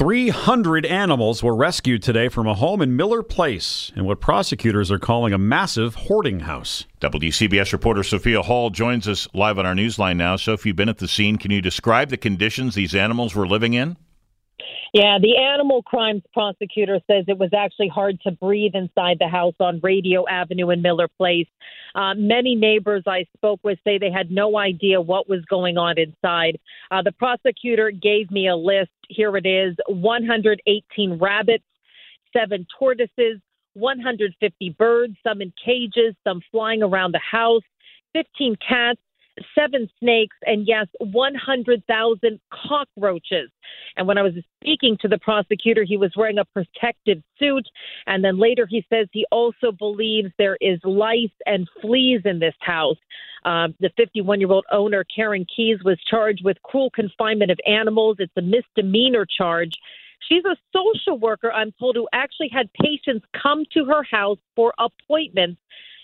300 animals were rescued today from a home in Miller Place in what prosecutors are calling a massive hoarding house. WCBS reporter Sophia Hall joins us live on our newsline now. Sophie, you've been at the scene. Can you describe the conditions these animals were living in? Yeah, the animal crimes prosecutor says it was actually hard to breathe inside the house on Radio Avenue in Miller Place. Uh, many neighbors I spoke with say they had no idea what was going on inside. Uh, the prosecutor gave me a list. Here it is 118 rabbits, seven tortoises, 150 birds, some in cages, some flying around the house, 15 cats, seven snakes, and yes, 100,000 cockroaches. And when I was speaking to the prosecutor, he was wearing a protective suit. And then later he says he also believes there is lice and fleas in this house. Um, the 51 year old owner, Karen Keys, was charged with cruel confinement of animals. It's a misdemeanor charge. She's a social worker, I'm told, who actually had patients come to her house for appointments.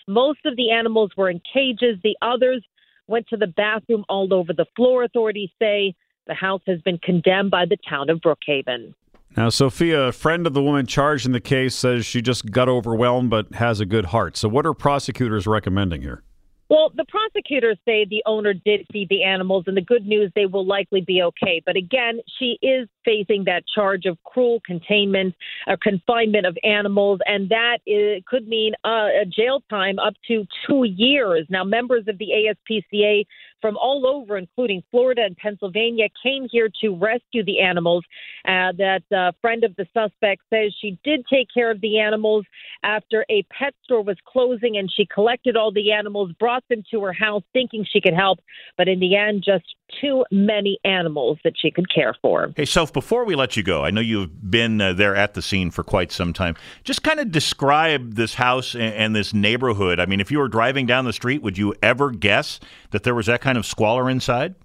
Most of the animals were in cages. The others went to the bathroom all over the floor. Authorities say the house has been condemned by the town of Brookhaven. Now, Sophia, a friend of the woman charged in the case, says she just got overwhelmed but has a good heart. So, what are prosecutors recommending here? Well, the prosecutors say the owner did feed the animals, and the good news, they will likely be okay. But again, she is facing that charge of cruel containment, uh, confinement of animals, and that is, could mean uh, a jail time up to two years. Now, members of the ASPCA from all over, including Florida and Pennsylvania, came here to rescue the animals. Uh, that uh, friend of the suspect says she did take care of the animals after a pet store was closing, and she collected all the animals, brought them to her house, thinking she could help, but in the end, just too many animals that she could care for. Hey, Soph, before we let you go, I know you've been uh, there at the scene for quite some time. Just kind of describe this house and, and this neighborhood. I mean, if you were driving down the street, would you ever guess that there was that kind of squalor inside?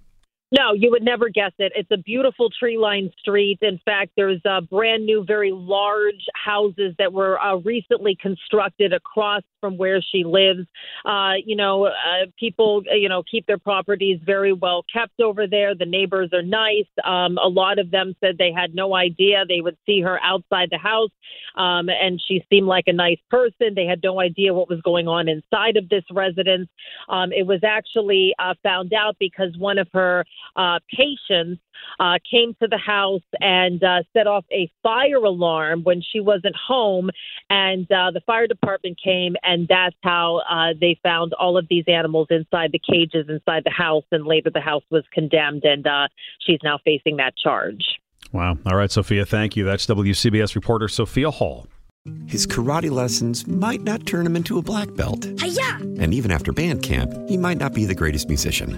No, you would never guess it. It's a beautiful tree lined street. In fact, there's uh, brand new, very large houses that were uh, recently constructed across from where she lives. Uh, you know, uh, people, uh, you know, keep their properties very well kept over there. The neighbors are nice. Um, a lot of them said they had no idea they would see her outside the house, um, and she seemed like a nice person. They had no idea what was going on inside of this residence. Um, it was actually uh, found out because one of her uh, patients uh, came to the house and uh, set off a fire alarm when she wasn't home, and uh, the fire department came, and that's how uh, they found all of these animals inside the cages inside the house. And later, the house was condemned, and uh, she's now facing that charge. Wow. All right, Sophia, thank you. That's WCBS reporter Sophia Hall. His karate lessons might not turn him into a black belt. Hi-ya! And even after band camp, he might not be the greatest musician.